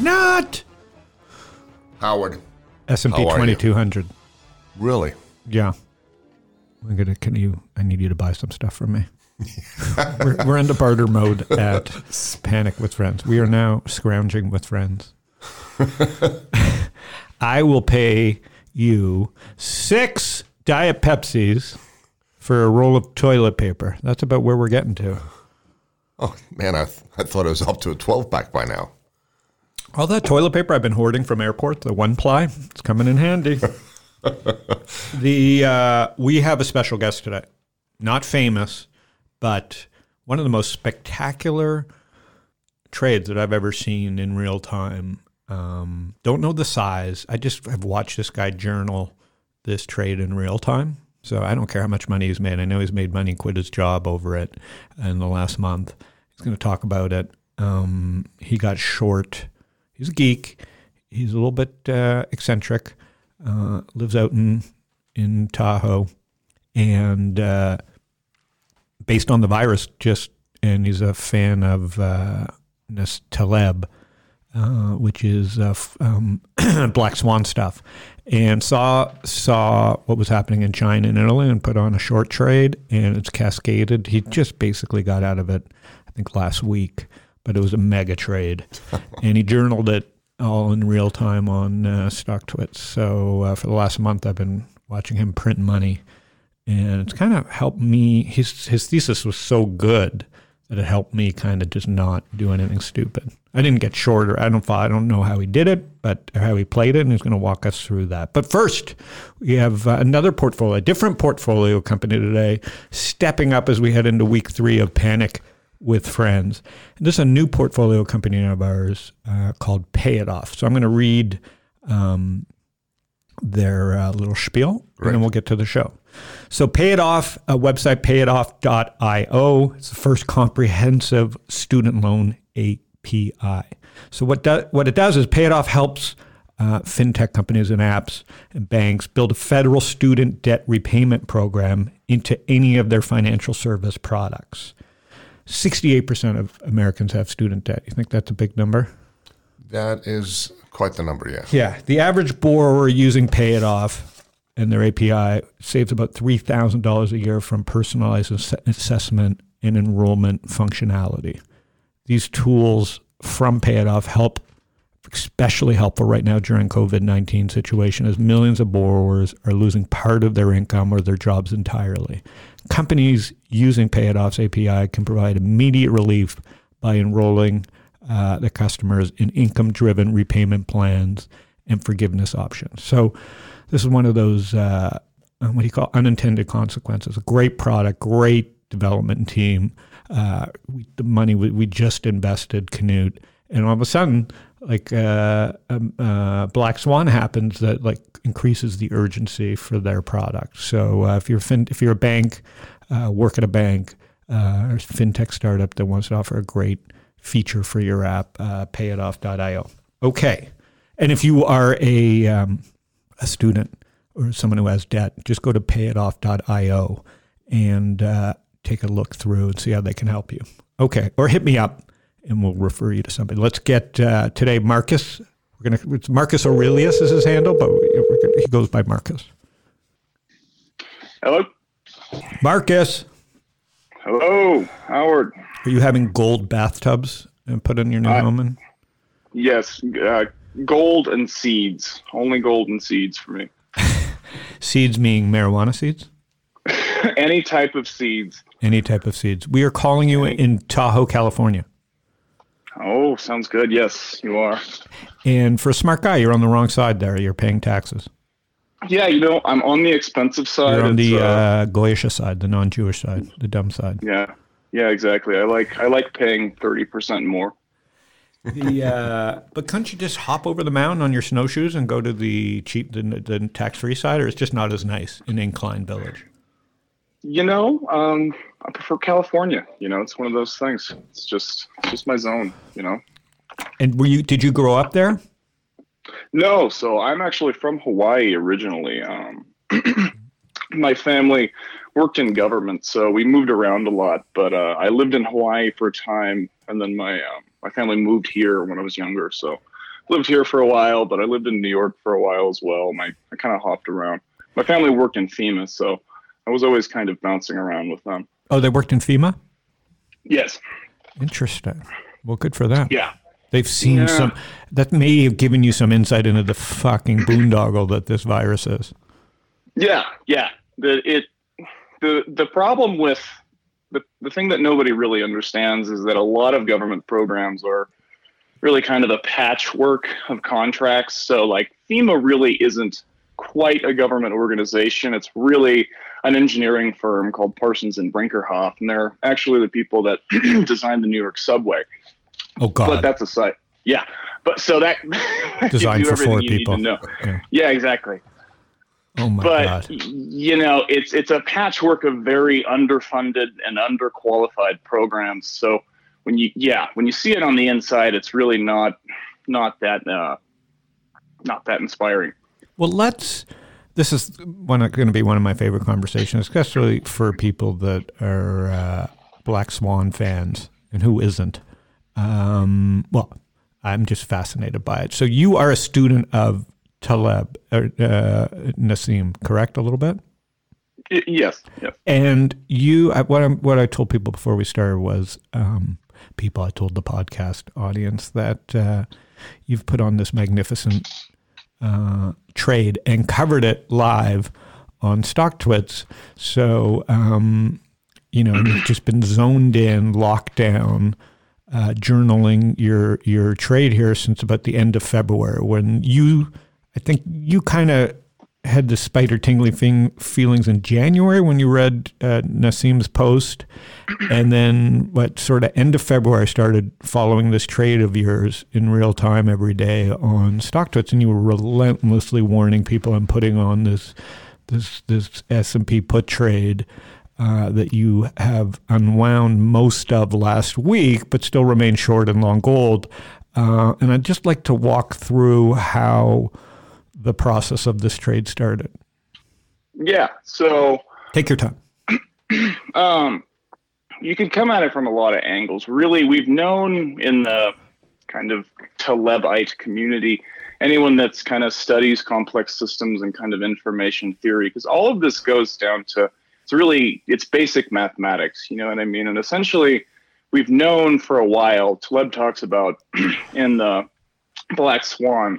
Not Howard, S&P How are you? 2200. really? Yeah. I'm gonna. Can you? I need you to buy some stuff from me. we're, we're into barter mode at Panic with Friends. We are now scrounging with friends. I will pay you six Diet Pepsis for a roll of toilet paper. That's about where we're getting to. Oh man, I, th- I thought it was up to a 12 pack by now. All that toilet paper I've been hoarding from airport, the one ply, it's coming in handy. the uh, we have a special guest today, not famous, but one of the most spectacular trades that I've ever seen in real time. Um, don't know the size. I just have watched this guy journal this trade in real time. So I don't care how much money he's made. I know he's made money, quit his job over it in the last month. He's going to talk about it. Um, he got short. He's a geek. He's a little bit uh, eccentric. Uh, lives out in in Tahoe, and uh, based on the virus, just and he's a fan of uh, Nas Taleb, uh, which is uh, f- um, Black Swan stuff, and saw saw what was happening in China and Italy, and put on a short trade, and it's cascaded. He just basically got out of it, I think last week, but it was a mega trade, and he journaled it all in real time on uh, StockTwits. So uh, for the last month, I've been watching him print money, and it's kind of helped me. His his thesis was so good that it helped me kind of just not do anything stupid. I didn't get shorter. I don't I don't know how he did it, but or how he played it, and he's going to walk us through that. But first, we have uh, another portfolio, a different portfolio company today, stepping up as we head into week three of panic with friends. And this is a new portfolio company of ours uh, called Pay It Off. So I'm going to read um, their uh, little spiel, and then we'll get to the show. So Pay It Off, a website, payitoff.io. It's the first comprehensive student loan API. So what do, what it does is Pay It Off helps uh, fintech companies and apps and banks build a federal student debt repayment program into any of their financial service products. 68% of Americans have student debt. You think that's a big number? That is quite the number, yeah. Yeah. The average borrower using Pay It Off and their API saves about $3,000 a year from personalized ass- assessment and enrollment functionality. These tools from Pay It Off help, especially helpful right now during COVID-19 situation as millions of borrowers are losing part of their income or their jobs entirely. Companies using Pay It Off's API can provide immediate relief by enrolling uh, the customers in income-driven repayment plans and forgiveness options. So this is one of those uh, what do you call unintended consequences. A great product, great development team. Uh, we, the money we, we just invested, Canute, and all of a sudden, like uh, um, uh, Black Swan happens that like increases the urgency for their product. So uh, if you're fin- if you're a bank, uh, work at a bank uh, or fintech startup that wants to offer a great feature for your app, uh, payitoff.io. Okay, and if you are a um, a student or someone who has debt, just go to payitoff.io and take a look through and see how they can help you. Okay, or hit me up and we'll refer you to somebody. Let's get uh, today Marcus. We're gonna. It's Marcus Aurelius is his handle, but gonna, he goes by Marcus. Hello. Marcus, Hello, Howard. are you having gold bathtubs and put in your new I- home? And Yes, uh, gold and seeds. Only gold and seeds for me. seeds being marijuana seeds. Any type of seeds. Any type of seeds. We are calling you in Tahoe, California. Oh, sounds good. Yes, you are. And for a smart guy, you're on the wrong side there. You're paying taxes. Yeah, you know, I'm on the expensive side. You're on It's, the uh, uh, Goyish side, the non-Jewish side, the dumb side. yeah, yeah, exactly. I like I like paying thirty percent more. The uh, but couldn't you just hop over the mountain on your snowshoes and go to the cheap, the, the tax free side, or it's just not as nice in Incline Village? You know, um, I prefer California. You know, it's one of those things. It's just, it's just my zone. You know. And were you? Did you grow up there? No, so I'm actually from Hawaii originally. Um, my family worked in government, so we moved around a lot. But uh, I lived in Hawaii for a time, and then my um, my family moved here when I was younger. So lived here for a while, but I lived in New York for a while as well. My I kind of hopped around. My family worked in FEMA, so I was always kind of bouncing around with them. Oh, they worked in FEMA. Yes. Interesting. Well, good for them. Yeah. They've seen Yeah. some. That may have given you some insight into the fucking boondoggle that this virus is. Yeah, yeah. The it the the problem with the the thing that nobody really understands is that a lot of government programs are really kind of a patchwork of contracts. So like FEMA really isn't quite a government organization. It's really an engineering firm called Parsons and Brinckerhoff, and they're actually the people that designed the New York subway. Oh God! But that's a site. Yeah. But so that Designed for four people. know. Yeah. Exactly Oh my but God. you know it's it's a patchwork of very underfunded and underqualified programs so when you yeah when you see it on the inside it's really not not that uh not that inspiring Well, let's. This is one going to be one of my favorite conversations, especially for people that are uh, Black Swan fans, and who isn't. Um, well, I'm just fascinated by it. So you are a student of Taleb or uh, Nassim, correct? A little bit. Yes yes And you, what I what I told people before we started was, um, people, I told the podcast audience that uh, you've put on this magnificent uh, trade and covered it live on Stock Twits. So, um, you know, you've just been zoned in, locked down, uh, journaling your your trade here since about the end of February when you, I think you kind of had the spider tingly thing, feelings in January when you read uh, Nassim's post, and then what sort of end of February started following this trade of yours in real time every day on stock StockTwits, and you were relentlessly warning people and putting on this this this S and P put trade. Uh, that you have unwound most of last week, but still remain short in long gold. Uh, and I'd just like to walk through how the process of this trade started. yeah so Take your time. um you can come at it from a lot of angles really we've known in the kind of talebite community anyone that's kind of studies complex systems and kind of information theory because all of this goes down to it's really it's basic mathematics you know what i mean and essentially we've known for a while taleb talks about in the black swan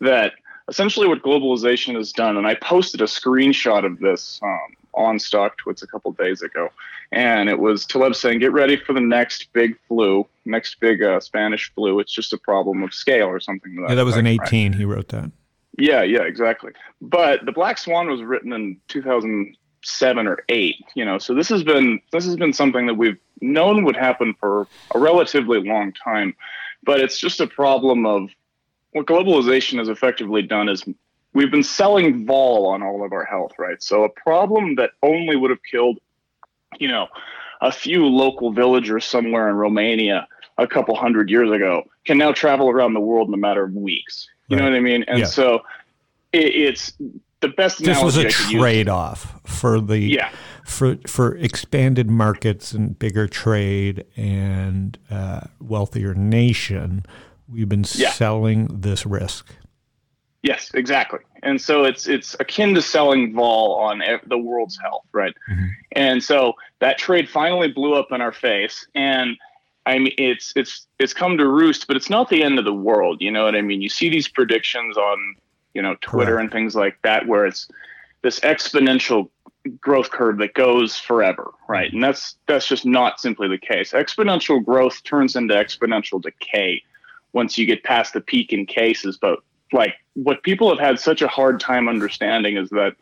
that essentially what globalization has done and i posted a screenshot of this um, on StockTwits a couple days ago and it was Taleb saying, "Get ready for the next big flu, next big uh, Spanish flu. It's just a problem of scale or something." to Yeah, that was in effect, right? 18. He wrote that. Yeah, yeah, exactly. But the Black Swan was written in 2007 or eight. You know, so this has been this has been something that we've known would happen for a relatively long time. But it's just a problem of what globalization has effectively done is we've been selling vol on all of our health, right? So a problem that only would have killed, you know, a few local villagers somewhere in Romania a couple hundred years ago can now travel around the world in a matter of weeks. You know what I mean? And Yeah. so it, it's the best This was a analogy I could use. trade-off for the Yeah. for for expanded markets and bigger trade and uh, wealthier nation. We've been Yeah. selling this risk. Yes, exactly. And so it's it's akin to selling vol on the world's health, right? Mhm. And so that trade finally blew up in our face, and I mean it's it's it's come to roost, but it's not the end of the world. You know what I mean? You see these predictions on you know Twitter Correct. and things like that, where it's this exponential growth curve that goes forever, right? And that's that's just not simply the case. Exponential growth turns into exponential decay once you get past the peak in cases, but like what people have had such a hard time understanding is that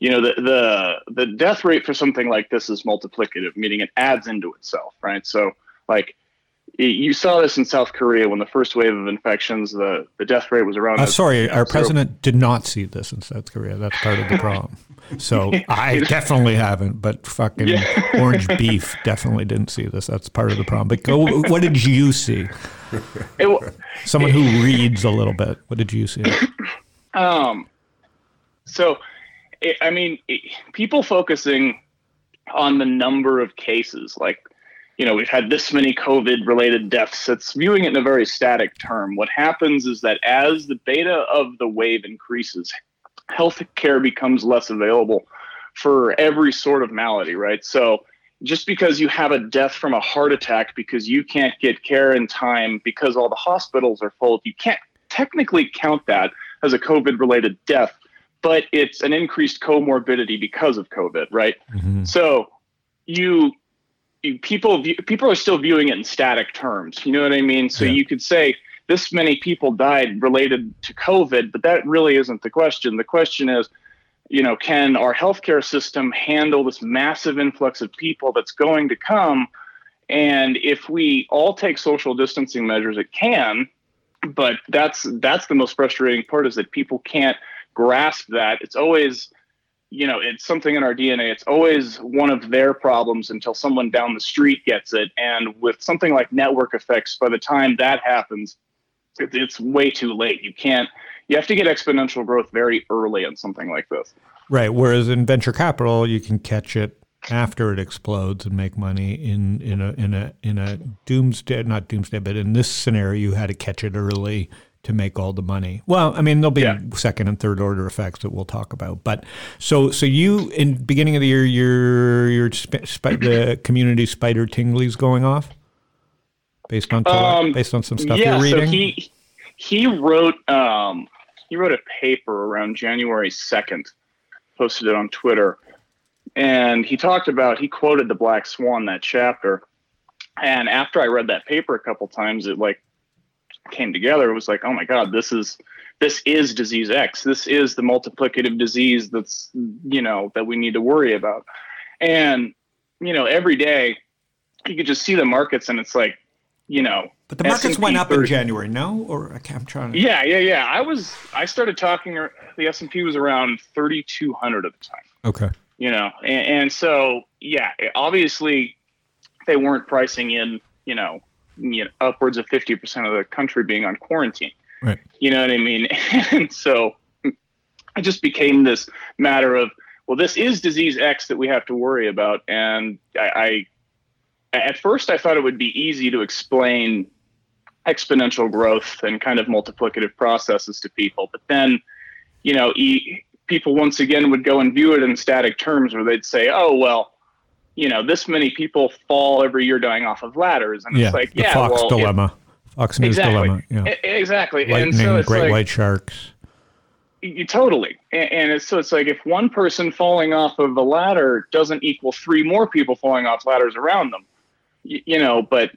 you know the the the death rate for something like this is multiplicative meaning it adds into itself right? So like you saw this in South Korea when the first wave of infections, the, the death rate was around. Uh, sorry, our president did not see this in South Korea. That's part of the problem. So I definitely haven't, but fucking orange beef definitely didn't see this. That's part of the problem. But go, what did you see? It Someone who reads a little bit. What did you see? Um, so, it, I mean, it, people focusing on the number of cases, like, you know, we've had this many COVID related deaths, it's viewing it in a very static term. What happens is that as the beta of the wave increases, healthcare becomes less available for every sort of malady, right? So, just because you have a death from a heart attack because you can't get care in time because all the hospitals are full, you can't technically count that as a COVID related death, but it's an increased comorbidity because of COVID, right? Mm-hmm. So you, you people view, people are still viewing it in static terms. You know what I mean? So Yeah. you could say this many people died related to COVID, but that really isn't the question. The question is, you know, can our healthcare system handle this massive influx of people that's going to come? And if we all take social distancing measures, it can. But that's that's the most frustrating part is that people can't grasp that. It's always, you know, it's something in our DNA. It's always one of their problems until someone down the street gets it. And with something like network effects, by the time that happens, it, it's way too late. You can't. You have to get exponential growth very early on something like this. Right. Whereas in venture capital, you can catch it after it explodes and make money. In in a in a in a doomsday, not doomsday, but in this scenario, you had to catch it early to make all the money. Well, I mean, there'll be Yeah. second and third order effects that we'll talk about. But so so you in beginning of the year, your your sp- sp- the community spider tinglies going off based on Um, based on some stuff yeah, you're reading. so he he wrote um, he wrote a paper around January second, posted it on Twitter, and he talked about he quoted the Black Swan that chapter, and after I read that paper a couple times, it like came together. It was like, oh my god, this is this is disease X. This is the multiplicative disease that's you know that we need to worry about, and you know every day you could just see the markets, and it's like you know but the markets S&P went up in January, no? Or I can't- I'm trying to. Yeah, yeah, yeah. I was I started talking. The S and P was around thirty two hundred at the time. Okay. You know, and, and so yeah, obviously they weren't pricing in you know, you know upwards of fifty percent of the country being on quarantine. Right. You know what I mean? and so it just became this matter of well, this is disease X that we have to worry about, and I. I at first, I thought it would be easy to explain exponential growth and kind of multiplicative processes to people. But then, you know, e- people once again would go and view it in static terms where they'd say, oh, well, you know, this many people fall every year dying off of ladders. And Yeah. it's like, the yeah, Fox well, it- dilemma. Fox News exactly. dilemma. Yeah. Exactly. and Lightning, so it's great like, white sharks. you totally. And, and it's, so it's like if one person falling off of a ladder doesn't equal three more people falling off ladders around them, you, you know, but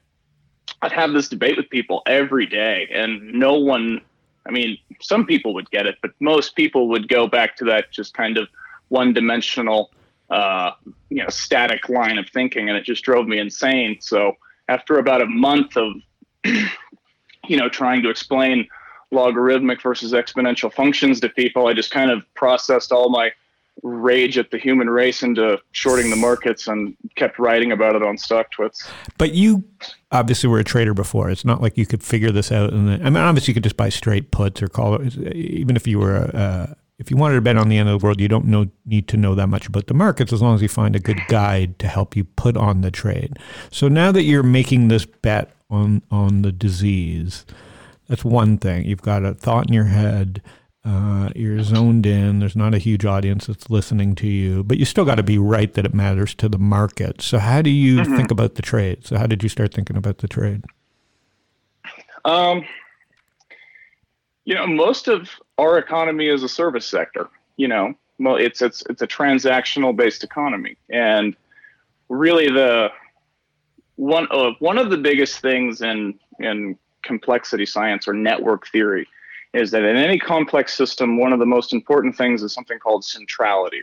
I'd have this debate with people every day and no one, I mean, some people would get it, but most people would go back to that just kind of one dimensional, uh, you know, static line of thinking. And it just drove me insane. So after about a month of, you know, trying to explain logarithmic versus exponential functions to people, I just kind of processed all my rage at the human race into shorting the markets and kept writing about it on StockTwits. But you obviously were a trader before. It's not like you could figure this out. And I mean, obviously you could just buy straight puts or call it. Even if you were a, if you wanted to bet on the end of the world, you don't know need to know that much about the markets as long as you find a good guide to help you put on the trade. So now that you're making this bet on on the disease, that's one thing. You've got a thought in your head. Uh, you're zoned in. There's not a huge audience that's listening to you, but you still got to be right that it matters to the market. So how do you think about the trade? So how did you start thinking about the trade? Um, you know, most of our economy is a service sector. You know, well, it's it's it's a transactional based economy, and really the one of one of the biggest things in in complexity science or network theory is that in any complex system, one of the most important things is something called centrality.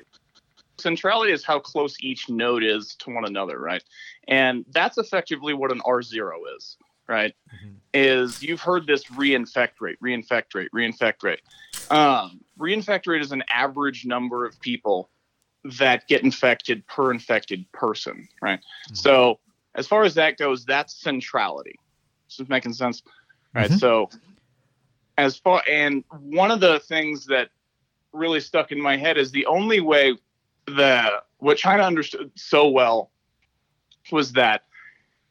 Centrality is how close each node is to one another, right? And that's effectively what an R zero is. Right, is you've heard this reinfect rate, reinfect rate, reinfect rate. Um, reinfect rate is an average number of people that get infected per infected person, right? So as far as that goes, that's centrality. This is making sense, right? Mhm. So as far and one of the things that really stuck in my head is the only way the what China understood so well was that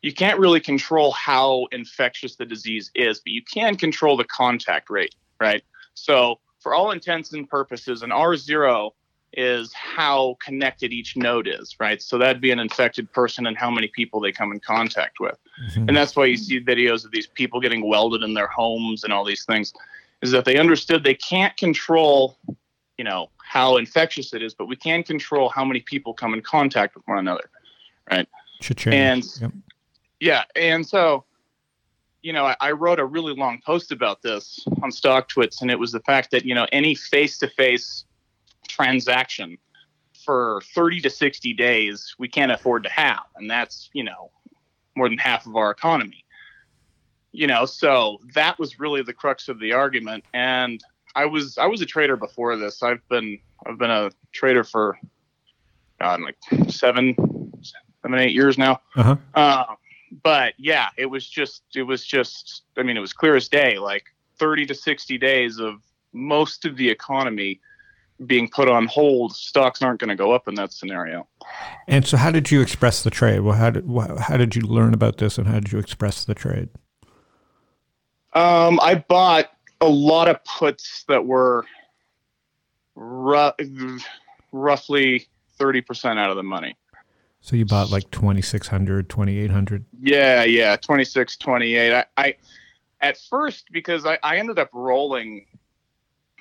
you can't really control how infectious the disease is, but you can control the contact rate, right? So, for all intents and purposes, an R0 is how connected each node is, right? So, that'd be an infected person and how many people they come in contact with. Mhm. And that's why you see videos of these people getting welded in their homes and all these things, is that they understood they can't control, you know, how infectious it is, but we can control how many people come in contact with one another. Cha-ching. And Yep. Yeah, and so, you know, I, I wrote a really long post about this on StockTwits, and it was the fact that you know any face-to-face transaction for 30 to 60 days we can't afford to have, and that's you know more than half of our economy. You know, so that was really the crux of the argument, and I was I was a trader before this. I've been I've been a trader for God, like seven seven eight years now. Uh-huh. Uh, but yeah, it was just, it was just, I mean, it was clear as day, like 30 to 60 days of most of the economy being put on hold. Stocks aren't going to go up in that scenario. And so, how did you express the trade? Well, how did how did you learn about this, and how did you express the trade? Um, I bought a lot of puts that were ru- roughly 30% out of the money. So you bought like 2600, 2800. Yeah, yeah, 26, 28. I, I at first because I, I ended up rolling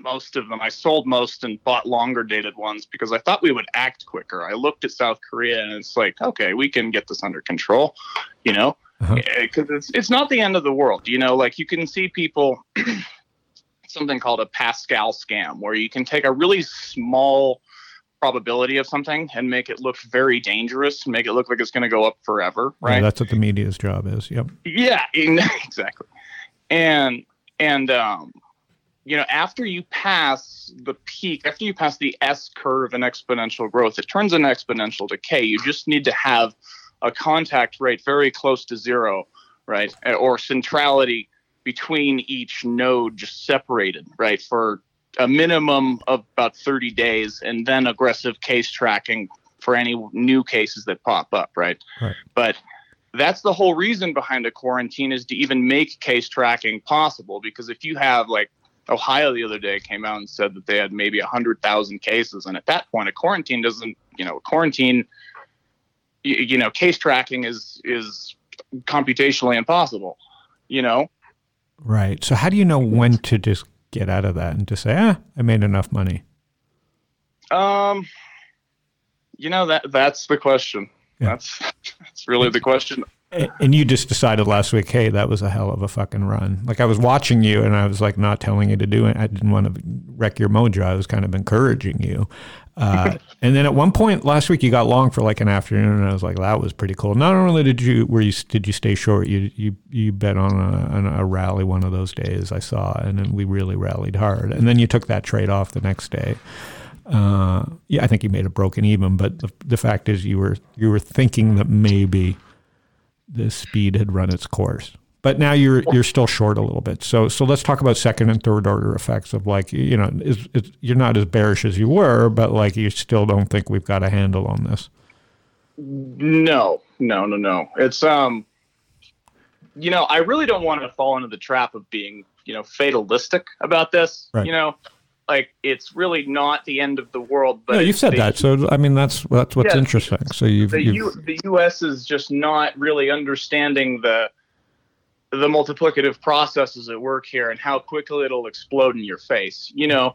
most of them. I sold most and bought longer dated ones because I thought we would act quicker. I looked at South Korea and it's like, okay, we can get this under control, you know, Uh-huh. because it's it's not the end of the world. You know, like you can see people something called a Pascal scam where you can take a really small probability of something and make it look very dangerous, make it look like it's going to go up forever, Yeah, right? that's what the media's job is. Yep. Yeah, exactly. And and um, you know, after you pass the peak, after you pass the S curve in exponential growth, it turns into exponential decay. You just need to have a contact rate very close to zero, right? Or centrality between each node just separated, right? For a minimum of about 30 days and then aggressive case tracking for any new cases that pop up, right? Right. But that's the whole reason behind a quarantine is to even make case tracking possible because if you have like Ohio the other day came out and said that they had maybe 100,000 cases and at that point a quarantine doesn't, you know, a quarantine you, you know, case tracking is is computationally impossible, you know? Right. So how do you know when to just get out of that and just say, ah, I made enough money? Um, you know that that's the question. Yeah. That's that's really the question. And you just decided last week, hey, that was a hell of a fucking run. Like I was watching you and I was like not telling you to do it. I didn't want to wreck your mojo. I was kind of encouraging you. Uh, and then at one point last week you got long for like an afternoon and I was like, that was pretty cool. Not only did you, were you, did you stay short, you, you, you bet on a, on a rally one of those days I saw and then we really rallied hard. And then you took that trade off the next day. Uh, yeah, I think you made a broken even, but the, the fact is you were, you were thinking that maybe the speed had run its course. But now you're you're still short a little bit. So so let's talk about second and third order effects of like you know you're not as bearish as you were, but like you still don't think we've got a handle on this. No, no, no, no. It's um, you know, I really don't want to fall into the trap of being, you know, fatalistic about this. Right. You know, like it's really not the end of the world. But no, you've said the- that. So I mean that's that's what's Yeah. interesting. So you've, the you've U, the U.S. is just not really understanding the the multiplicative processes at work here and how quickly it'll explode in your face. You know,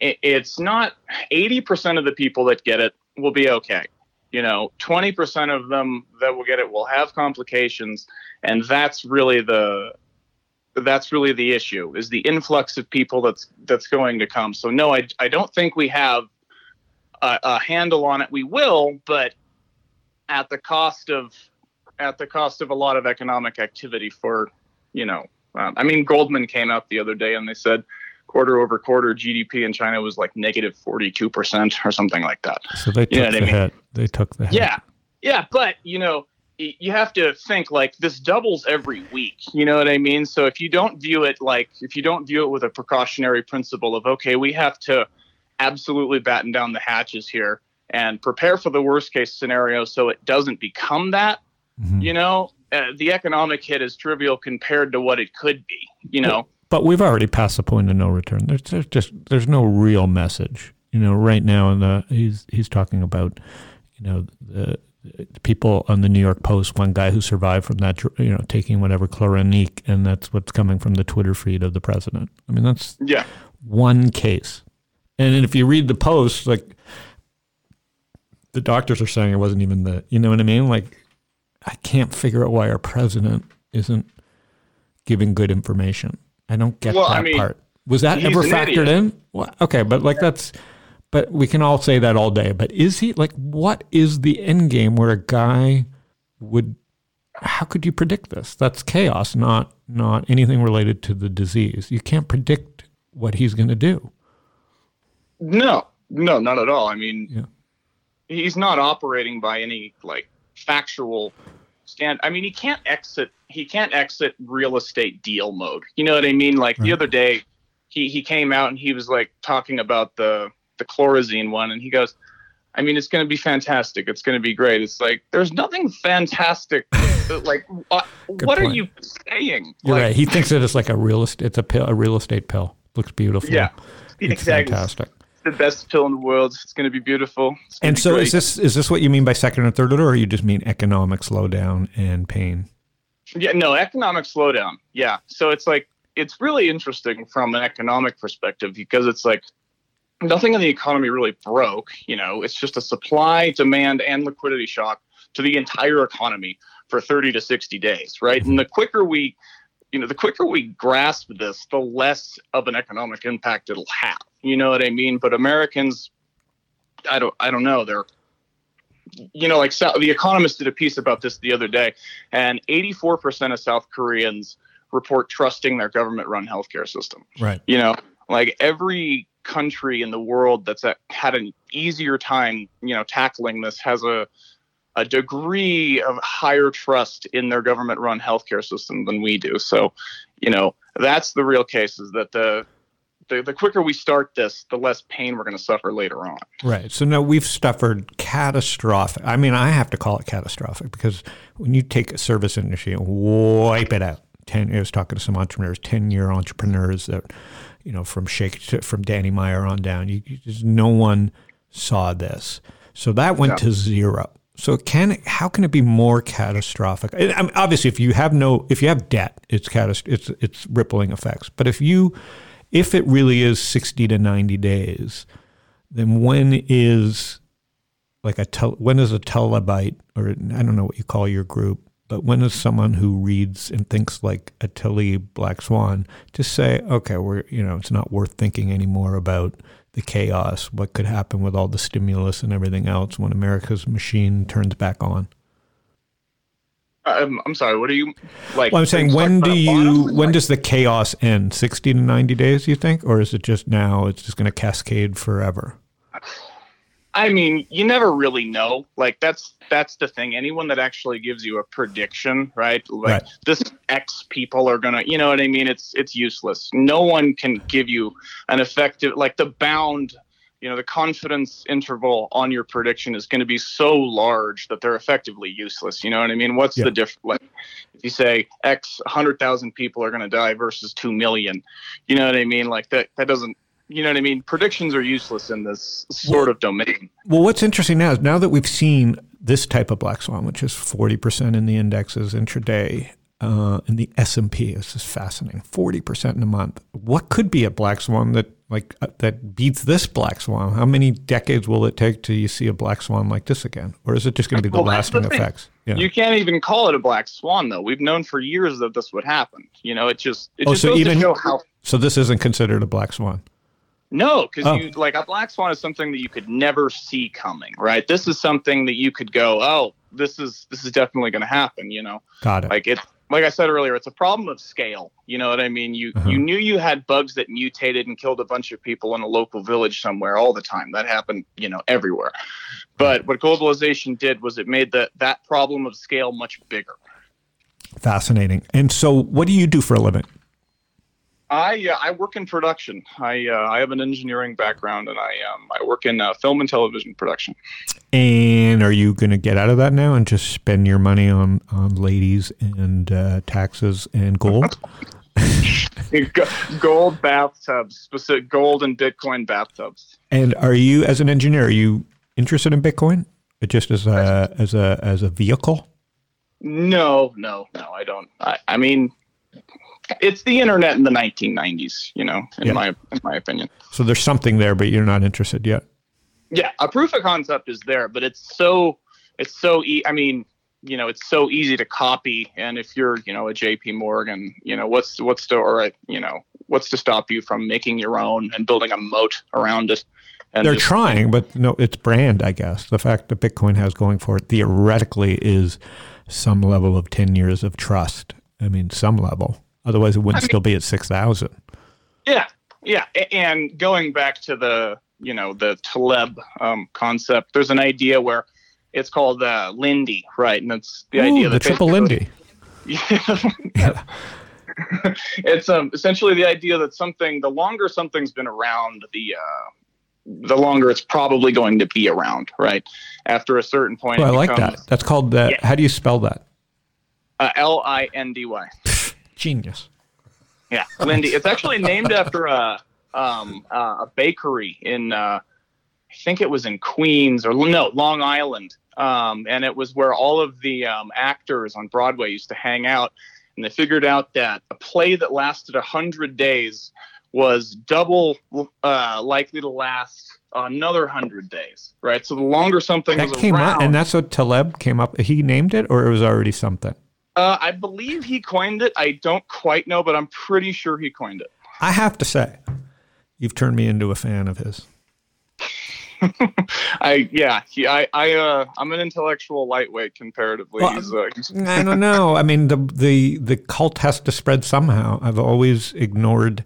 it, it's not eighty percent of the people that get it will be okay. You know, twenty percent of them that will get it will have complications, and that's really the that's really the issue is the influx of people that's that's going to come. So no, I I don't think we have a, a handle on it. We will, but at the cost of at the cost of a lot of economic activity for You know, um, I mean, Goldman came out the other day and they said quarter over quarter GDP in China was like negative 42% or something like that. So they took You know the I mean? hit. They took the hit. Yeah. Yeah. But, you know, you have to think like this doubles every week. You know what I mean? So if you don't view it like, if you don't view it with a precautionary principle of, okay, we have to absolutely batten down the hatches here and prepare for the worst case scenario so it doesn't become that, Mhm. you know, uh, the economic hit is trivial compared to what it could be, you know? But we've already passed the point of no return. There's, there's just there's no real message. You know, right now, in the he's he's talking about, you know, the people on the New York Post. One guy who survived from that, you know, taking whatever chlorinique, and that's what's coming from the Twitter feed of the president. I mean, that's Yeah. one case. And if you read the post, like the doctors are saying it wasn't even the, you know what I mean? Like, I can't figure out why our president isn't giving good information. I don't get Well, that I mean, part. Was that ever factored idiot. in? Well, okay, but like that's, but we can all say that all day. But is he like, what is the end game where a guy would? How could you predict this? That's chaos, not not anything related to the disease. You can't predict what he's going to do. No, no, not at all. I mean, Yeah. he's not operating by any like factual stand. I mean, he can't exit. He can't exit real estate deal mode. You know what I mean? Like the other day, he he came out and he was like talking about the the chlorazine one, and he goes. I mean, it's going to be fantastic. It's going to be great. It's like there's nothing fantastic. like, what, what are you saying? You're like, right. He thinks that it's like a real estate. It's a pill, a real estate pill. Looks beautiful. Yeah, it's exactly. fantastic. The best pill in the world. It's going to be beautiful. And be so, great. is this is this what you mean by second or third order, or you just mean economic slowdown and pain? Yeah, no, economic slowdown. Yeah. So it's like, it's really interesting from an economic perspective because it's like nothing in the economy really broke. You know, it's just a supply, demand, and liquidity shock to the entire economy for 30 to 60 days, right? And the quicker we, you know, the quicker we grasp this, the less of an economic impact it'll have. You know what I mean? But Americans, I don't, I don't know. They're, you know, like South, the Economist did a piece about this the other day, and 84% of South Koreans report trusting their government-run healthcare system. Right. You know, like every country in the world that's at, had an easier time, you know, tackling this has a a degree of higher trust in their government-run healthcare system than we do. So, you know, that's the real case is that the the, the quicker we start this, the less pain we're going to suffer later on. Right. So now we've suffered catastrophic. I mean, I have to call it catastrophic because when you take a service industry and wipe it out, ten. I was talking to some entrepreneurs, ten-year entrepreneurs that, you know, from Shake to, from Danny Meyer on down. You, you just no one saw this, so that went Yeah. to zero. So can how can it be more catastrophic? I mean, obviously, if you have no, if you have debt, it's catast- it's it's rippling effects. But if you, if it really is sixty to ninety days, then when is like a tel- when is a talebite or I don't know what you call your group, but when is someone who reads and thinks like a Tilly Black Swan just say, okay, we're you know it's not worth thinking anymore about the chaos, what could happen with all the stimulus and everything else when America's machine turns back on. I'm, I'm sorry. What are you like? Well, I'm saying when do you when Like, does the chaos end? Sixty to ninety days, you think, or is it just now? It's just going to cascade forever. I mean, you never really know. Like that's that's the thing. Anyone that actually gives you a prediction, right? Like Right. this X people are gonna, you know what I mean? It's it's useless. No one can give you an effective like the bound. You know, the confidence interval on your prediction is going to be so large that they're effectively useless. You know what I mean? What's Yeah. the difference? Like, if you say X hundred thousand people are going to die versus two million, you know what I mean? Like that that doesn't. You know what I mean? Predictions are useless in this sort of domain. Well, what's interesting now is now that we've seen this type of black swan, which is forty percent in the indexes intraday, uh, in the S and P, this is fascinating. Forty percent in a month. What could be a black swan that like uh, that beats this black swan? How many decades will it take till you see a black swan like this again, or is it just going to be the Well, that's the lasting effects? Yeah. You can't even call it a black swan, though. We've known for years that this would happen. You know, it just it Oh, just so even- how. so this isn't considered a black swan. No, because Oh. you like a black swan is something that you could never see coming, right? This is something that you could go, oh, this is this is definitely going to happen. You know, Got it. like it's like I said earlier, it's a problem of scale. You know what I mean? You Uh-huh. you knew you had bugs that mutated and killed a bunch of people in a local village somewhere all the time. That happened, you know, everywhere. But what globalization did was it made that that problem of scale much bigger. Fascinating. And so, what do you do for a living? I uh, I work in production. I uh, I have an engineering background and I um I work in uh, film and television production. And are you going to get out of that now and just spend your money on, on ladies and uh, taxes and gold? Gold bathtubs, specific gold and Bitcoin bathtubs. and are you, as an engineer, are you interested in Bitcoin? Just as a as a as a vehicle? No, no, no, I don't. I, I mean, it's the internet in the 1990s, you know, in Yeah. my in my opinion. So there's something there, but you're not interested yet. Yeah, a proof of concept is there, but it's so it's so e- I mean, you know, it's so easy to copy. And if you're, you know, a J.P. Morgan, you know, what's what's to or a, you know, what's to stop you from making your own and building a moat around it? And They're just- trying, but no, it's brand, I guess. The fact that Bitcoin has going for it theoretically is some level of 10 years of trust. I mean, some level. Otherwise, it wouldn't still be at 6,000. Yeah, yeah, and going back to the you know the Taleb um, concept, there's an idea where it's called uh, Lindy, right? And it's the idea Ooh, the that triple Lindy. Yeah. it's um essentially the idea that something the longer something's been around, the uh, the longer it's probably going to be around, right? After a certain point, I like becomes, that. That's called that. Yeah. How do you spell that? Uh, L I N D Y. Genius. Yeah, Lindy. It's actually named after a um, uh, a bakery in uh, I think it was in Queens or no Long Island, um, and it was where all of the um, actors on Broadway used to hang out. And they figured out that a play that lasted a hundred days was double uh, likely to last another hundred days, right? So the longer something That was came around, up, and that's what Taleb came up. He named it, or it was already something. Uh, I believe he coined it. I don't quite know, but I'm pretty sure he coined it. I have to say, you've turned me into a fan of his. I yeah, he, I I uh I'm an intellectual lightweight comparatively. Well, he's, uh, he's I don't know. I mean, the the the cult has to spread somehow. I've always ignored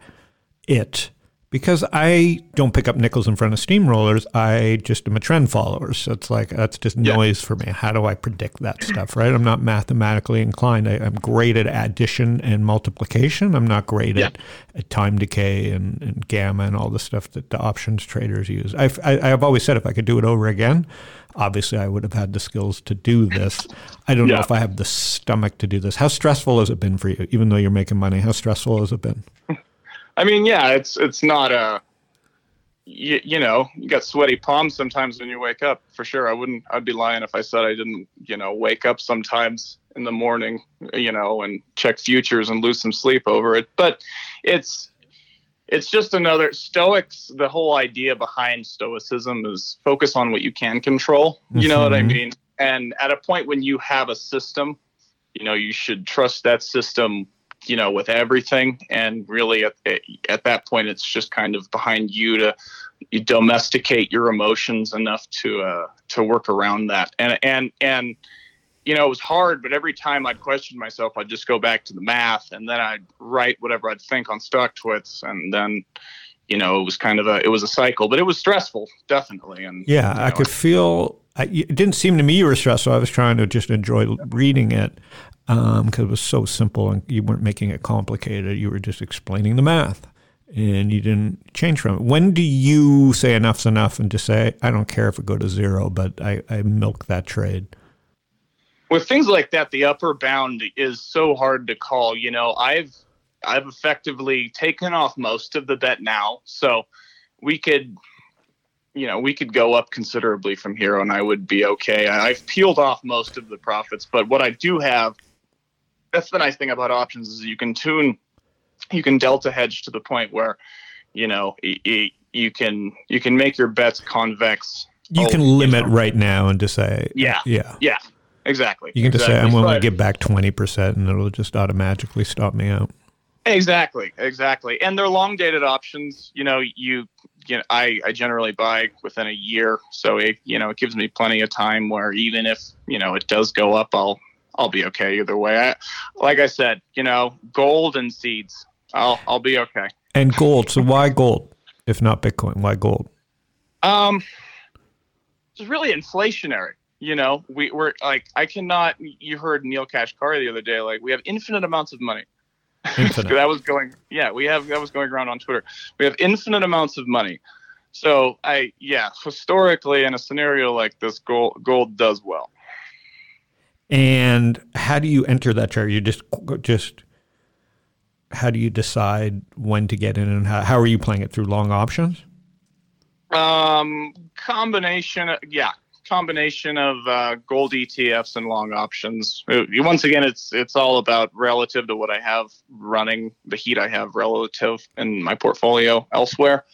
it because I don't pick up nickels in front of steamrollers. I just am a trend follower. So it's like that's just Yeah. noise for me. How do I predict that stuff? Right? I'm not mathematically inclined. I, I'm great at addition and multiplication. I'm not great at, at time decay and, and gamma and all the stuff that the options traders use. I've I, I've always said if I could do it over again, obviously I would have had the skills to do this. I don't know if I have the stomach to do this. How stressful has it been for you? Even though you're making money, how stressful has it been? I mean, yeah, it's it's not a you, you know you got sweaty palms sometimes when you wake up for sure. I wouldn't I'd be lying if I said I didn't you know wake up sometimes in the morning you know and check futures and lose some sleep over it. But it's it's just another stoics the whole idea behind stoicism is focus on what you can control you know what i Mhm. mean and at a point when you have a system you know you should trust that system you know with everything and really at, at that point it's just kind of behind you to you domesticate your emotions enough to uh to work around that and and and you know, it was hard, but every time I'd question myself, I'd just go back to the math and then I'd write whatever I'd think on stock twits. And then, you know, it was kind of a, it was a cycle, but it was stressful, definitely. And Yeah, you I could feel. I, it didn't seem to me you were stressed, so I was trying to just enjoy reading it um, because it was so simple and you weren't making it complicated. You were just explaining the math, and you didn't change from it. When do you say enough's enough and just say I don't care if it go to zero, but I, I milk that trade? with things like that, the upper bound is so hard to call. You know, I've I've effectively taken off most of the bet now, so we could, you know, we could go up considerably from here, and I would be okay. I- I've peeled off most of the profits, but what I do have, that's the nice thing about options is you can tune, you can delta hedge to the point where, you know, you can you can make your bets convex. You can limit right now and just say Yeah. yeah. Yeah, exactly. You can just say exactly. I'm willing to give back twenty percent, and it'll just automatically stop me out. Exactly, exactly. And they're long dated options. You know, you, you know, I, I generally buy within a year, so it you know it gives me plenty of time where even if you know it does go up, I'll I'll be okay either way. I, like I said, you know, gold and seeds. I'll I'll be okay. And gold. So why gold, if not Bitcoin? Why gold? Um, it's really inflationary. You know, we, we're like, I cannot. You heard Neel Kashkari the other day. Like, we have infinite amounts of money. Infinite. that was going. Yeah, we have that was going around on Twitter. We have infinite amounts of money. So I, yeah, historically, in a scenario like this, gold gold does well. And how do you enter that chart? You just just how do you decide when to get in and how, how are you playing it through long options? Um, combination, yeah, combination of uh, gold ETFs and long options. Uh, once again, it's it's all about relative to what I have running, the heat I have relative in my portfolio elsewhere.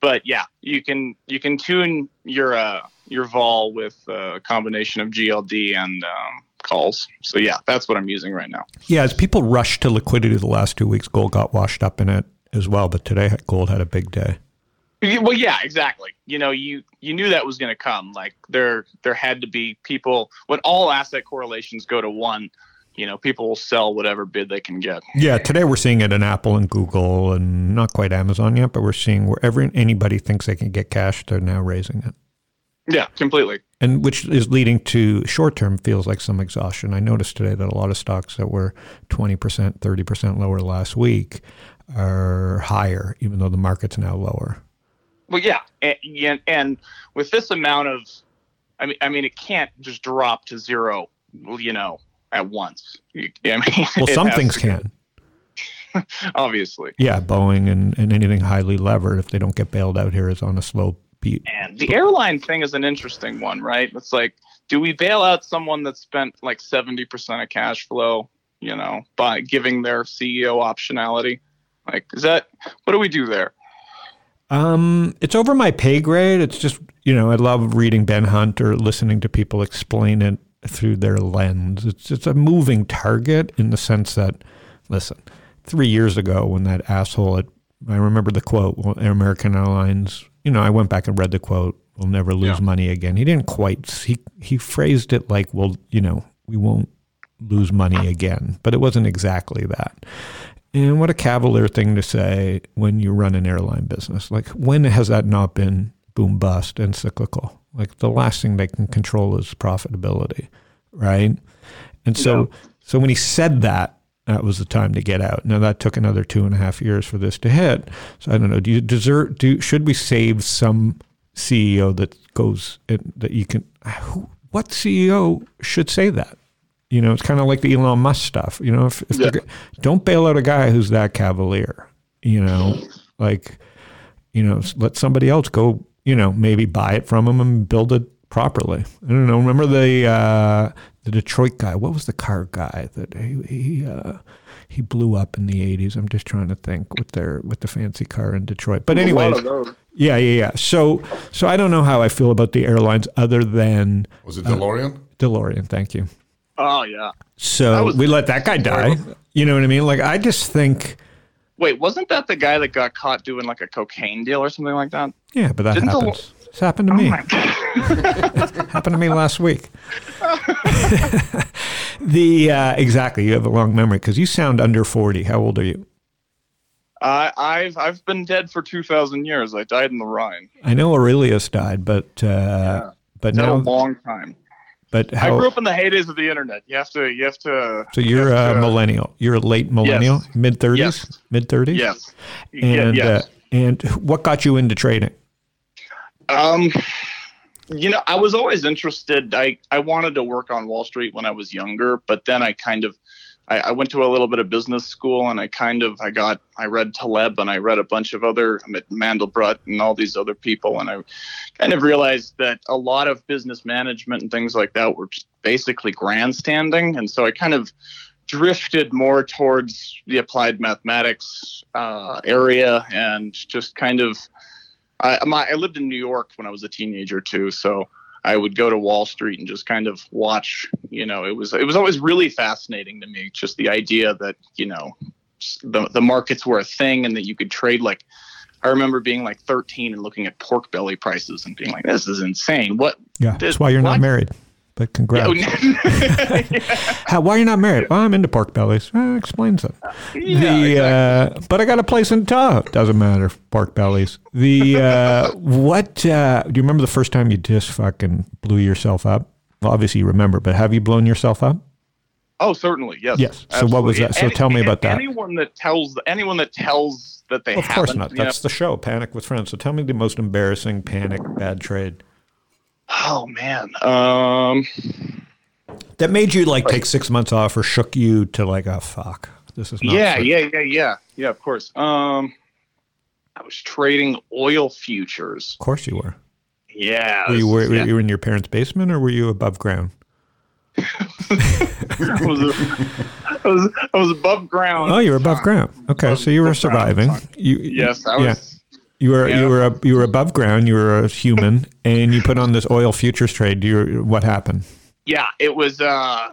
But yeah, you can you can tune your uh, your vol with a combination of GLD and um, calls. So yeah, that's what I'm using right now. Yeah, as people rushed to liquidity the last two weeks, gold got washed up in it as well. But today, gold had a big day. Well, yeah, exactly. You know, you you knew that was going to come. Like there there had to be people when all asset correlations go to one. You know, people will sell whatever bid they can get. Yeah, today we're seeing it in Apple and Google and not quite Amazon yet, but we're seeing wherever anybody thinks they can get cash, they're now raising it. Yeah, completely. And which is leading to short term feels like some exhaustion. I noticed today that a lot of stocks that were 20%, 30% lower last week are higher, even though the market's now lower. Well, yeah, and, and with this amount of, I mean, I mean, it can't just drop to zero, you know, at once. I mean, well, some things can. Obviously. Yeah, Boeing and, and anything highly levered, if they don't get bailed out here, is on a slow beat. And the airline thing is an interesting one, right? It's like, do we bail out someone that spent like 70% of cash flow, you know, by giving their CEO optionality? Like, is that, what do we do there? Um, it's over my pay grade. It's just, you know, I love reading Ben Hunt or listening to people explain it through their lens. It's it's a moving target in the sense that, listen, three years ago when that asshole at I remember the quote, well, American Airlines, you know, I went back and read the quote, we'll never lose yeah. money again. He didn't quite, he, he phrased it like, well, you know, we won't lose money again, but it wasn't exactly that. And what a cavalier thing to say when you run an airline business. Like, when has that not been boom bust and cyclical? Like, the last thing they can control is profitability, right? And so, yeah. so when he said that, that was the time to get out. Now that took another two and a half years for this to hit. So I don't know. Do you deserve? Do should we save some CEO that goes in, that you can? Who, what CEO should say that? You know, it's kind of like the Elon Musk stuff. You know, if, if yeah. don't bail out a guy who's that cavalier. You know, like you know, let somebody else go. You know, maybe buy it from him and build it properly. I don't know. Remember the uh, the Detroit guy? What was the car guy that he he, uh, he blew up in the eighties? I'm just trying to think with their with the fancy car in Detroit. But anyways, yeah, yeah, yeah. So so I don't know how I feel about the airlines other than was it DeLorean? Uh, DeLorean, thank you. Oh yeah. So was, we let that guy die. You know what I mean? Like I just think. Wait, wasn't that the guy that got caught doing like a cocaine deal or something like that? Yeah, but that Didn't happens. The, it's happened to oh me. happened to me last week. the uh, exactly, you have a long memory because you sound under forty. How old are you? Uh, I've I've been dead for two thousand years. I died in the Rhine. I know Aurelius died, but uh, yeah. but now a long time. But how, I grew up in the heydays of the internet. You have to you have to. So you're a millennial. You're a late millennial, mid thirties, mid thirties. Yes. And yes. Uh, and what got you into trading? Um, you know, I was always interested. I, I wanted to work on Wall Street when I was younger, but then I kind of, I, I, went to a little bit of business school and I kind of, I got, I read Taleb and I read a bunch of other, Mandelbrot and all these other people. And I kind of realized that a lot of business management and things like that were basically grandstanding. And so I kind of drifted more towards the applied mathematics uh, area and just kind of, I, my, I lived in New York when I was a teenager too, so I would go to Wall Street and just kind of watch. You know, it was it was always really fascinating to me, just the idea that you know the the markets were a thing and that you could trade like. I remember being like 13 and looking at pork belly prices and being like, "This is insane." What? Yeah, that's why you're what? not married. but congrats. Yeah. How, why are you not married? Well, I'm into pork bellies. Eh, explains it. the uh, but I got a place in Tahoe. Doesn't matter. Pork bellies. The uh, what? Uh, do you remember the first time you just fucking blew yourself up? Well, obviously you remember, but have you blown yourself up? Oh, certainly, yes. Yes. So what was that? So tell me about that. Anyone that tells anyone that tells that they Of course not. you know- That's the show, Panic with Friends. So tell me the most embarrassing panic bad trade oh man. Um. that made you like take six months off or shook you to like, oh fuck, this is not. Yeah, yeah, yeah, yeah, yeah. Of course. Um. I was trading oil futures. Of course you were. Yeah. Were you, were, yeah. were you in your parents' basement or were you above ground? I was, I was above ground. Oh, you were above ground. Okay, so you were above ground, surviving. You, Yes, I yeah. was. You were Yeah. you were you were above ground. You were a human, and you put on this oil futures trade. You what happened? Yeah, it was. uh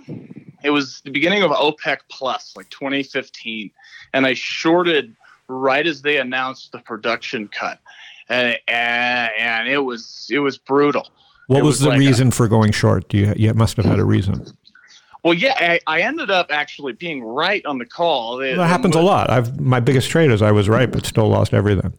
It was the beginning of OPEC Plus, like 2015, and I shorted right as they announced the production cut, and and, and it was it was brutal. What was, was the like a- reason for going short? You you must have had a reason. Well, yeah, I, I ended up actually being right on the call. It- That happens a lot. I've my biggest trade is I was right, but still lost everything.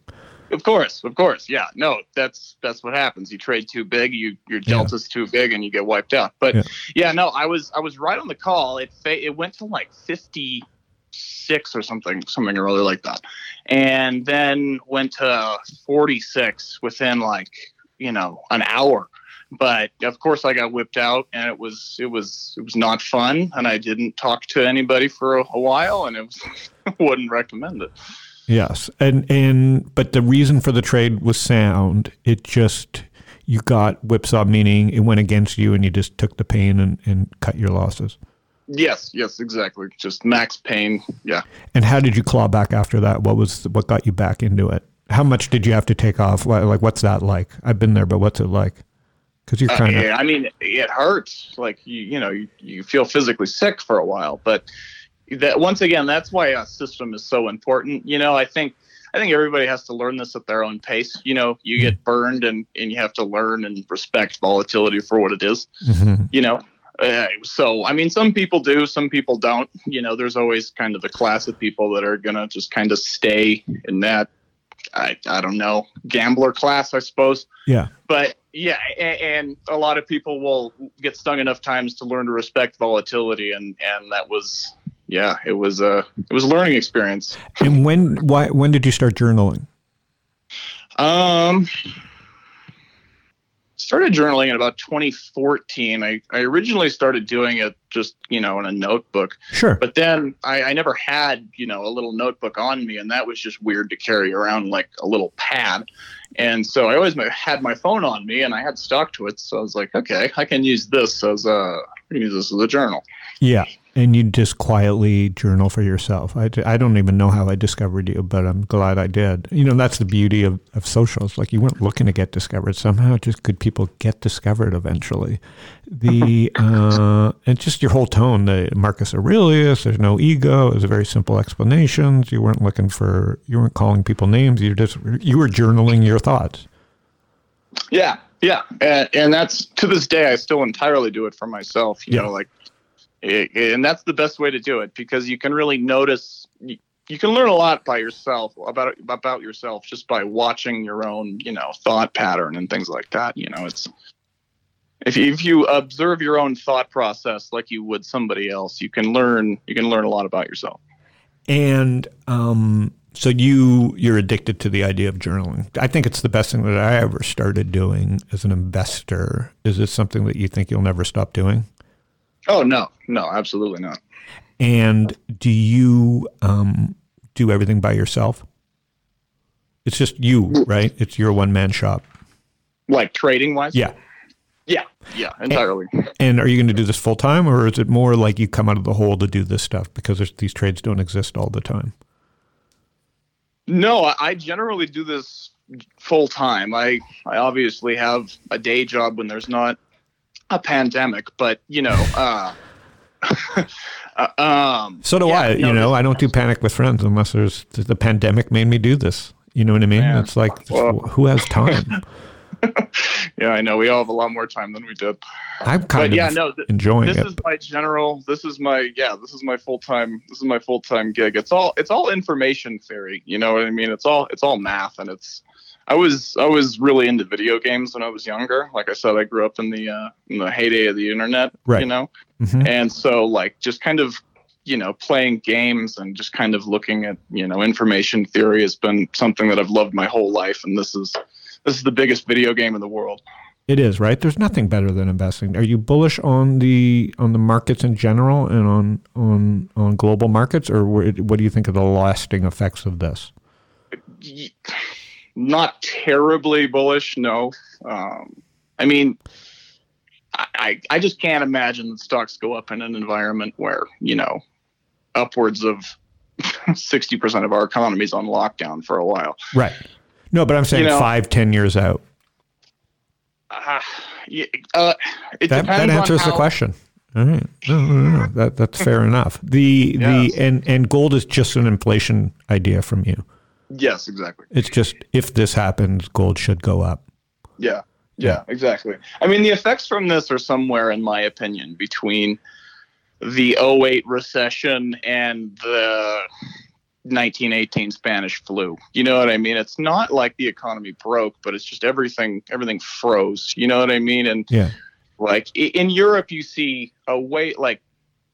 Of course, of course, yeah. No, that's that's what happens. You trade too big, you your Yeah. delta's too big, and you get wiped out. But Yeah. yeah, no, I was I was right on the call. It fa- it went to like fifty six or something, something or other like that, and then went to forty six within like you know an hour. But of course, I got whipped out, and it was it was it was not fun, and I didn't talk to anybody for a, a while, and it was wouldn't recommend it. Yes, and and but the reason for the trade was sound. It just you got whipsaw, meaning it went against you, and you just took the pain and, and cut your losses. Yes, yes, exactly. Just max pain. Yeah. And how did you claw back after that? What was what got you back into it? How much did you have to take off? Like, what's that like? I've been there, but what's it like? Because you're Uh, kind of yeah, I mean, it hurts. Like you, you know, you, you feel physically sick for a while. But that once again, that's why a system is so important. You know, I think I think everybody has to learn this at their own pace. You know, you get burned, and and you have to learn and respect volatility for what it is. Mhm. You know. Uh, so I mean, some people do, some people don't. You know, there's always kind of the class of people that are gonna just kind of stay in that. I I don't know gambler class, I suppose yeah. but yeah, and, a lot of people will get stung enough times to learn to respect volatility, and and that was yeah, it was a it was a learning experience. And when why when did you start journaling? Um, started journaling in about 2014. I I originally started doing it just you know in a notebook, Sure. but then I, I never had you know a little notebook on me, and that was just weird to carry around like a little pad. And so I always had my phone on me, and I had stuck to it. So I was like, okay, I can use this as a I can use this as a journal. Yeah. And you just quietly journal for yourself. I, I don't even know how I discovered you, but I'm glad I did. You know, that's the beauty of, of socials. Like you weren't looking to get discovered. Somehow just good people get discovered eventually. The uh, and just your whole tone, the Marcus Aurelius, there's no ego. It was a very simple explanations. You weren't looking for you weren't calling people names. You just you were journaling your thoughts. Yeah, yeah, and, and that's to this day I still entirely do it for myself. You Yeah. know, like, it, and that's the best way to do it because you can really notice. You, you can learn a lot by yourself about about yourself just by watching your own, you know, thought pattern and things like that. You know, it's if you, if you observe your own thought process like you would somebody else, you can learn you can learn a lot about yourself. And um, so you you're addicted to the idea of journaling. I think it's the best thing that I ever started doing as an investor. Is this something that you think you'll never stop doing? Oh no, no, absolutely not. And do you um, do everything by yourself? It's just you, right? It's your one man shop. Like trading wise, Yeah. yeah, yeah, entirely. And are you going to do this full time, or is it more like you come out of the hole to do this stuff because there's, these trades don't exist all the time? No, I- I generally do this full time. I I obviously have a day job when there's not a pandemic, but you know, uh, uh, um, So do yeah, I. you know, I don't do panic with friends unless there's the pandemic made me do this. You know what I mean? Yeah. It's like Well- who has time? yeah, I know. We all have a lot more time than we did. I'm kind But yeah, of no, th- enjoying this is my general this is my yeah this is my full-time this is my full-time gig it's all it's all information theory you know what i mean it's all it's all math and it's i was i was really into video games when i was younger like i said i grew up in the uh in the heyday of the internet Right. you know Mhm. and so like just kind of you know playing games and just kind of looking at you know information theory has been something that i've loved my whole life and this is this is the biggest video game in the world It is right. There's nothing better than investing. Are you bullish on the on the markets in general and on on on global markets, or what do you think of the lasting effects of this? Not terribly bullish. No, um, I mean, I, I just can't imagine that stocks go up in an environment where you know upwards of sixty percent of our economy is on lockdown for a while. Right. No, but I'm saying You know- five, ten years out. Uh, uh, it That, that answers the question. All right. No, no, no. That that's fair enough. The Yes. the and and gold is just an inflation idea from you. Yes, exactly. It's just if this happens, gold should go up. Yeah, yeah, exactly. I mean, the effects from this are somewhere, in my opinion, between the 08 recession and the 1918 Spanish flu. You know what I mean? It's not like the economy broke, but it's just everything everything froze. You know what I mean? And Yeah. like in Europe, you see a way like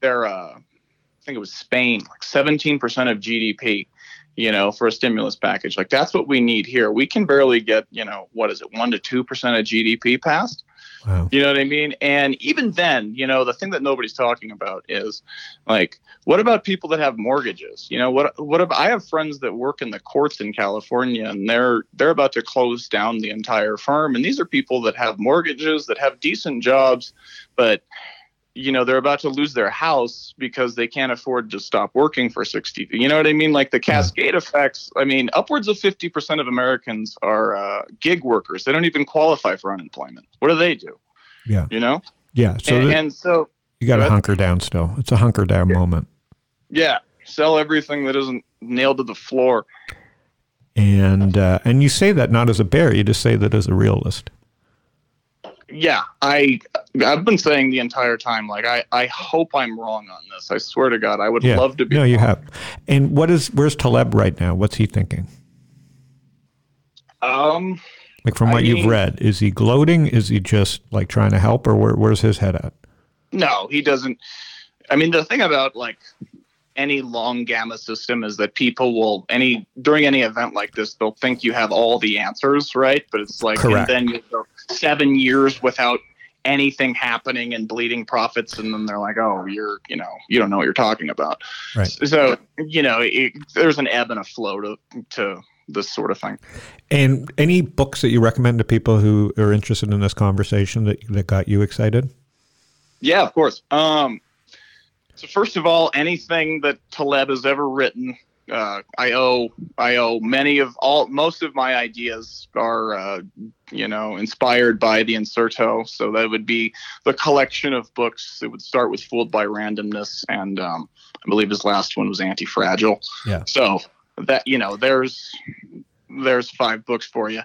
they're uh, I think it was Spain, like 17% of GDP, you know, for a stimulus package. Like that's what we need here. We can barely get, you know, what is it, one to two percent of GDP passed. Wow. You know what I mean? And even then, you know, the thing that nobody's talking about is like, what about people that have mortgages? You know, what what about I have friends that work in the courts in California and they're they're about to close down the entire firm. And these are people that have mortgages, that have decent jobs, but you know, they're about to lose their house because they can't afford to stop working for 60. You know what I mean? Like the cascade effects. I mean, upwards of 50% of Americans are uh, gig workers. They don't even qualify for unemployment. What do they do? Yeah. You know? Yeah. So and, and so, you got to hunker down still. It's a hunker down moment. yeah, sell everything that isn't nailed to the floor. And uh, and you say that not as a bear, you just say that as a realist. Yeah, I I've been saying the entire time like I I hope I'm wrong on this. I swear to God, I would Yeah. love to be. No, you have. And what is where's Taleb right now? What's he thinking? Um, Like from I what you've mean- read, is he gloating? Is he just like trying to help, or where, where's his head at? no, he doesn't. I mean, the thing about like any long gamma system is that people will any during any event like this they'll think you have all the answers, right? But it's like Correct. and then you go seven years without anything happening and bleeding profits, and then they're like, oh, you're you know you don't know what you're talking about. Right. So you know it, there's an ebb and a flow to to this sort of thing. And any books that you recommend to people who are interested in this conversation that that got you excited? Yeah, of course. Um, so first of all, anything that Taleb has ever written, uh, I owe I owe many of all most of my ideas are uh, you know inspired by the Incerto. So that would be the collection of books. It would start with Fooled by Randomness, and um, I believe his last one was Anti Fragile. Yeah. So that you know there's there's five books for you.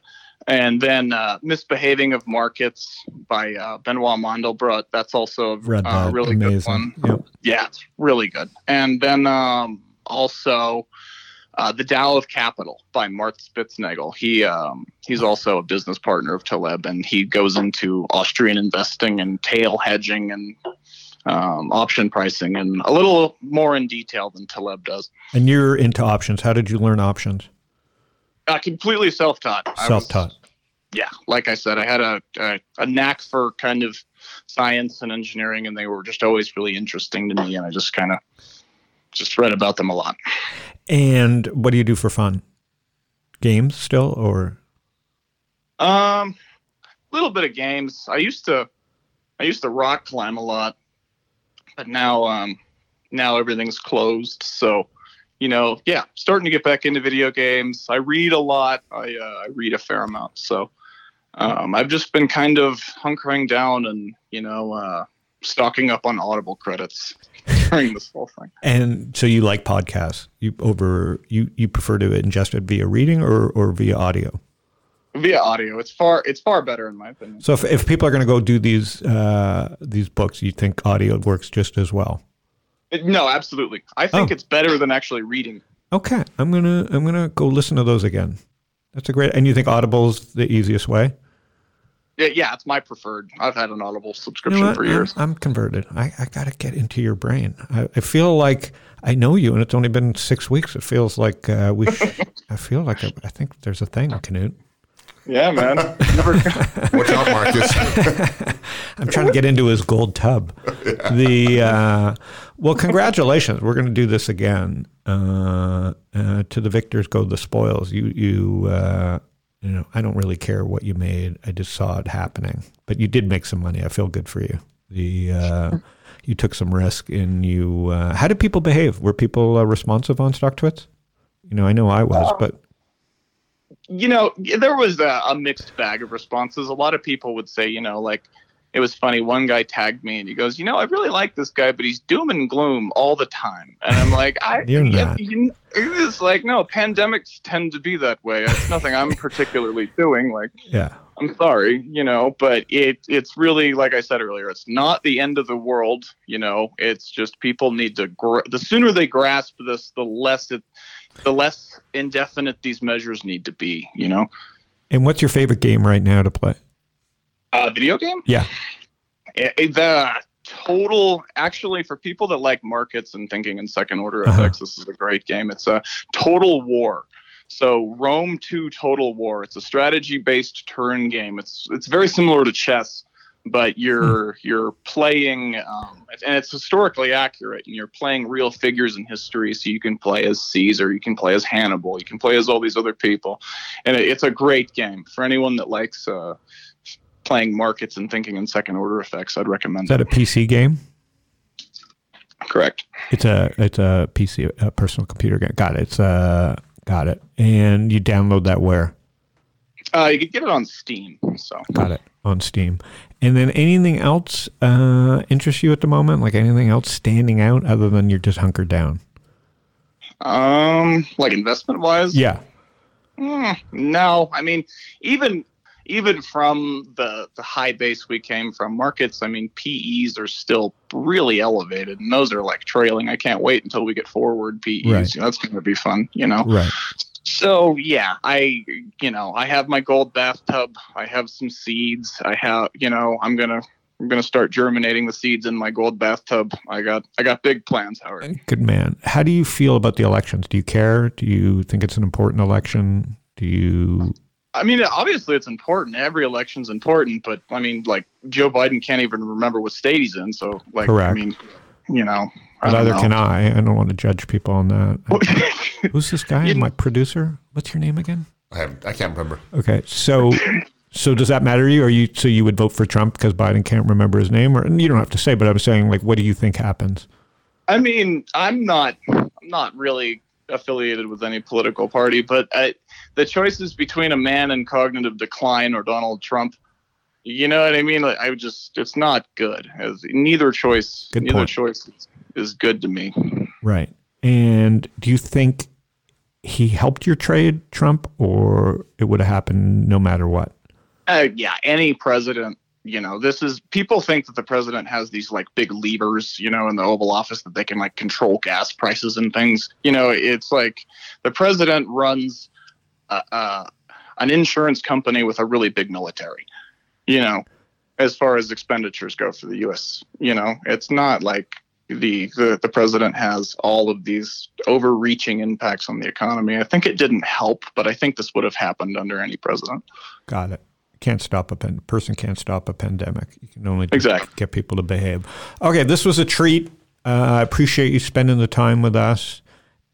And then uh, Misbehaving of Markets by uh, Benoit Mandelbrot. That's also a uh, really good one. Yep. Yeah, it's really good. And then um, also uh, The Dao of Capital by Mark Spitznagel. He um, he's also a business partner of Taleb, and he goes into Austrian investing and tail hedging and um, option pricing and a little more in detail than Taleb does. And you're into options. How did you learn options? Uh, completely self-taught. I was- Self-taught. yeah, like I said, I had a, a a knack for kind of science and engineering, and they were just always really interesting to me, and I just kind of just read about them a lot. And what do you do for fun? Games still, or Um, a little bit of games. I used to, I used to rock climb a lot, but now, um, now everything's closed. So, you know, yeah, starting to get back into video games. I read a lot. I uh, I read a fair amount. So, um, I've just been kind of hunkering down and you know, uh, stocking up on Audible credits during this whole thing. and so you like podcasts? You over you you prefer to ingest it via reading or or via audio? via audio. It's far it's far better in my opinion. So if, if people are going to go do these uh, these books, you think audio works just as well? No, absolutely. I think Oh. it's better than actually reading. Okay, I'm gonna I'm gonna go listen to those again. That's a great. And you think Audible's the easiest way? Yeah, yeah, it's my preferred. I've had an Audible You subscription know for years. I'm, I'm converted. I, I got to get into your brain. I, I feel like I know you, and it's only been six weeks. It feels like uh, we. Sh- I feel like I, I think there's a thing, Canute. Yeah, man. Never, Watch out, Marcus. I'm trying to get into his gold tub. The uh, well, congratulations. We're going to do this again. Uh, uh, to the victors go the spoils. You you uh, you know I don't really care what you made. I just saw it happening. But you did make some money. I feel good for you. The uh, you took some risk and you. Uh, how did people behave? Were people uh, responsive on StockTwits? You know, I know I was, but you know, there was a, a mixed bag of responses. A lot of people would say, you know, like it was funny. One guy tagged me and he goes, you know, I really like this guy, but he's doom and gloom all the time. And I'm like, I, You're not. you- it's like, no, pandemics tend to be that way. It's nothing I'm particularly doing. Like, yeah, I'm sorry, you know, but it it's really like I said earlier, it's not the end of the world, you know. It's just people need to gr- the sooner they grasp this, the less it the less indefinite these measures need to be, you know. And what's your favorite game right now to play? Uh video game? Yeah. Eh, eh, the total actually for people that like markets and thinking in second order Uh-huh. effects, this is a great game. It's a total war. So Rome 2 Total War. It's a strategy based turn game. It's it's very similar to chess, but you're you're playing um, and it's historically accurate and you're playing real figures in history so you can play as Caesar, you can play as Hannibal, you can play as all these other people. And it, it's a great game for anyone that likes uh, playing markets and thinking in second order effects. I'd recommend Is that a PC game? Correct. It's a it's a PC a personal computer game. Got it. It's uh got it. And you download that where? Uh, you could get it on Steam. So Got it on Steam. And then anything else uh interests you at the moment? Like anything else standing out other than you're just hunkered down? Um, like investment wise, Yeah. Mm, no, I mean, even even from the the high base we came from, markets. I mean, PEs are still really elevated, and those are like trailing. I can't wait until we get forward PEs. Right. You know, that's going to be fun. You know. Right. So yeah, I you know I have my gold bathtub. I have some seeds. I have you know I'm gonna. I'm gonna start germinating the seeds in my gold bathtub. I got I got big plans, Howard. Good man. How do you feel about the elections? Do you care? Do you think it's an important election? Do you I mean, obviously it's important. Every election's important, but I mean, like Joe Biden can't even remember what state he's in. So, like, Correct. I mean, you know, but I know. can I. I don't want to judge people on that. Who's this guy? You- My producer? What's your name again? I, have, I can't remember. Okay, so so does that matter to you? Or you so you would vote for Trump because Biden can't remember his name, or and you don't have to say, but I'm saying like, what do you think happens? I mean, I'm not, I'm not really affiliated with any political party, but I, the choices between a man in cognitive decline or Donald Trump. You know what I mean? Like, I would just, it's not good. As neither choice, Good neither point. choice is, is good to me. Right. And do you think he helped your trade, Trump, or it would have happened no matter what? Uh, yeah, any president, you know, this is people think that the president has these like big levers, you know, in the Oval Office that they can like control gas prices and things. You know, it's like the president runs uh, uh, an insurance company with a really big military, you know, as far as expenditures go for the U.S. You know, it's not like the, the the president has all of these overreaching impacts on the economy. I think it didn't help, but I think this would have happened under any president. Got it. Can't stop a pen- person can't stop a pandemic. You can only Exactly. get people to behave. Okay, this was a treat. Uh, I appreciate you spending the time with us.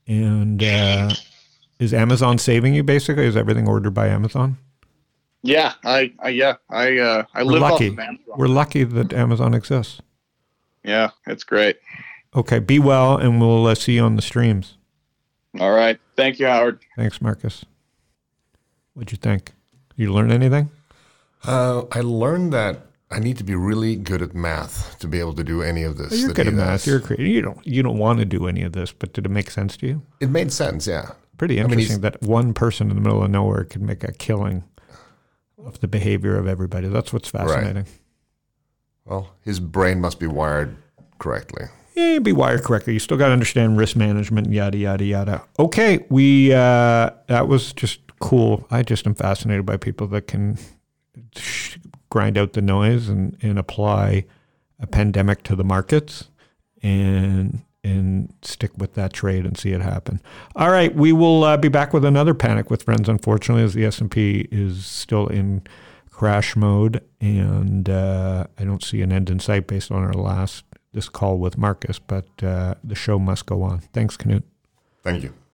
And uh, is Amazon saving you? Basically, is everything ordered by Amazon? Yeah, I, I yeah, I uh, I We're live lucky. off of Amazon. We're lucky that Amazon exists. Yeah, it's great. Okay, be well, and we'll uh, see you on the streams. All right, thank you, Howard. Thanks, Marcus. What'd you think? You learn anything? Uh, I learned that I need to be really good at math to be able to do any of this. You're good at math. You're a creator. You don't. You don't want to do any of this, but did it make sense to you? It made sense, yeah. Pretty mean, interesting he's- that one person in the middle of nowhere could make a killing. of the behavior of everybody. That's what's fascinating. Well, his brain must be wired correctly. Yeah, be wired correctly. You still got to understand risk management, yada yada yada. Okay, we uh, that was just cool. I just am fascinated by people that can grind out the noise and, and apply a pandemic to the markets and and stick with that trade and see it happen. All right, we will uh, be back with another panic with friends. Unfortunately, as the S and P is still in crash mode, and uh, I don't see an end in sight based on our last this call with Marcus. But uh, the show must go on. Thanks, Knut. Thank you.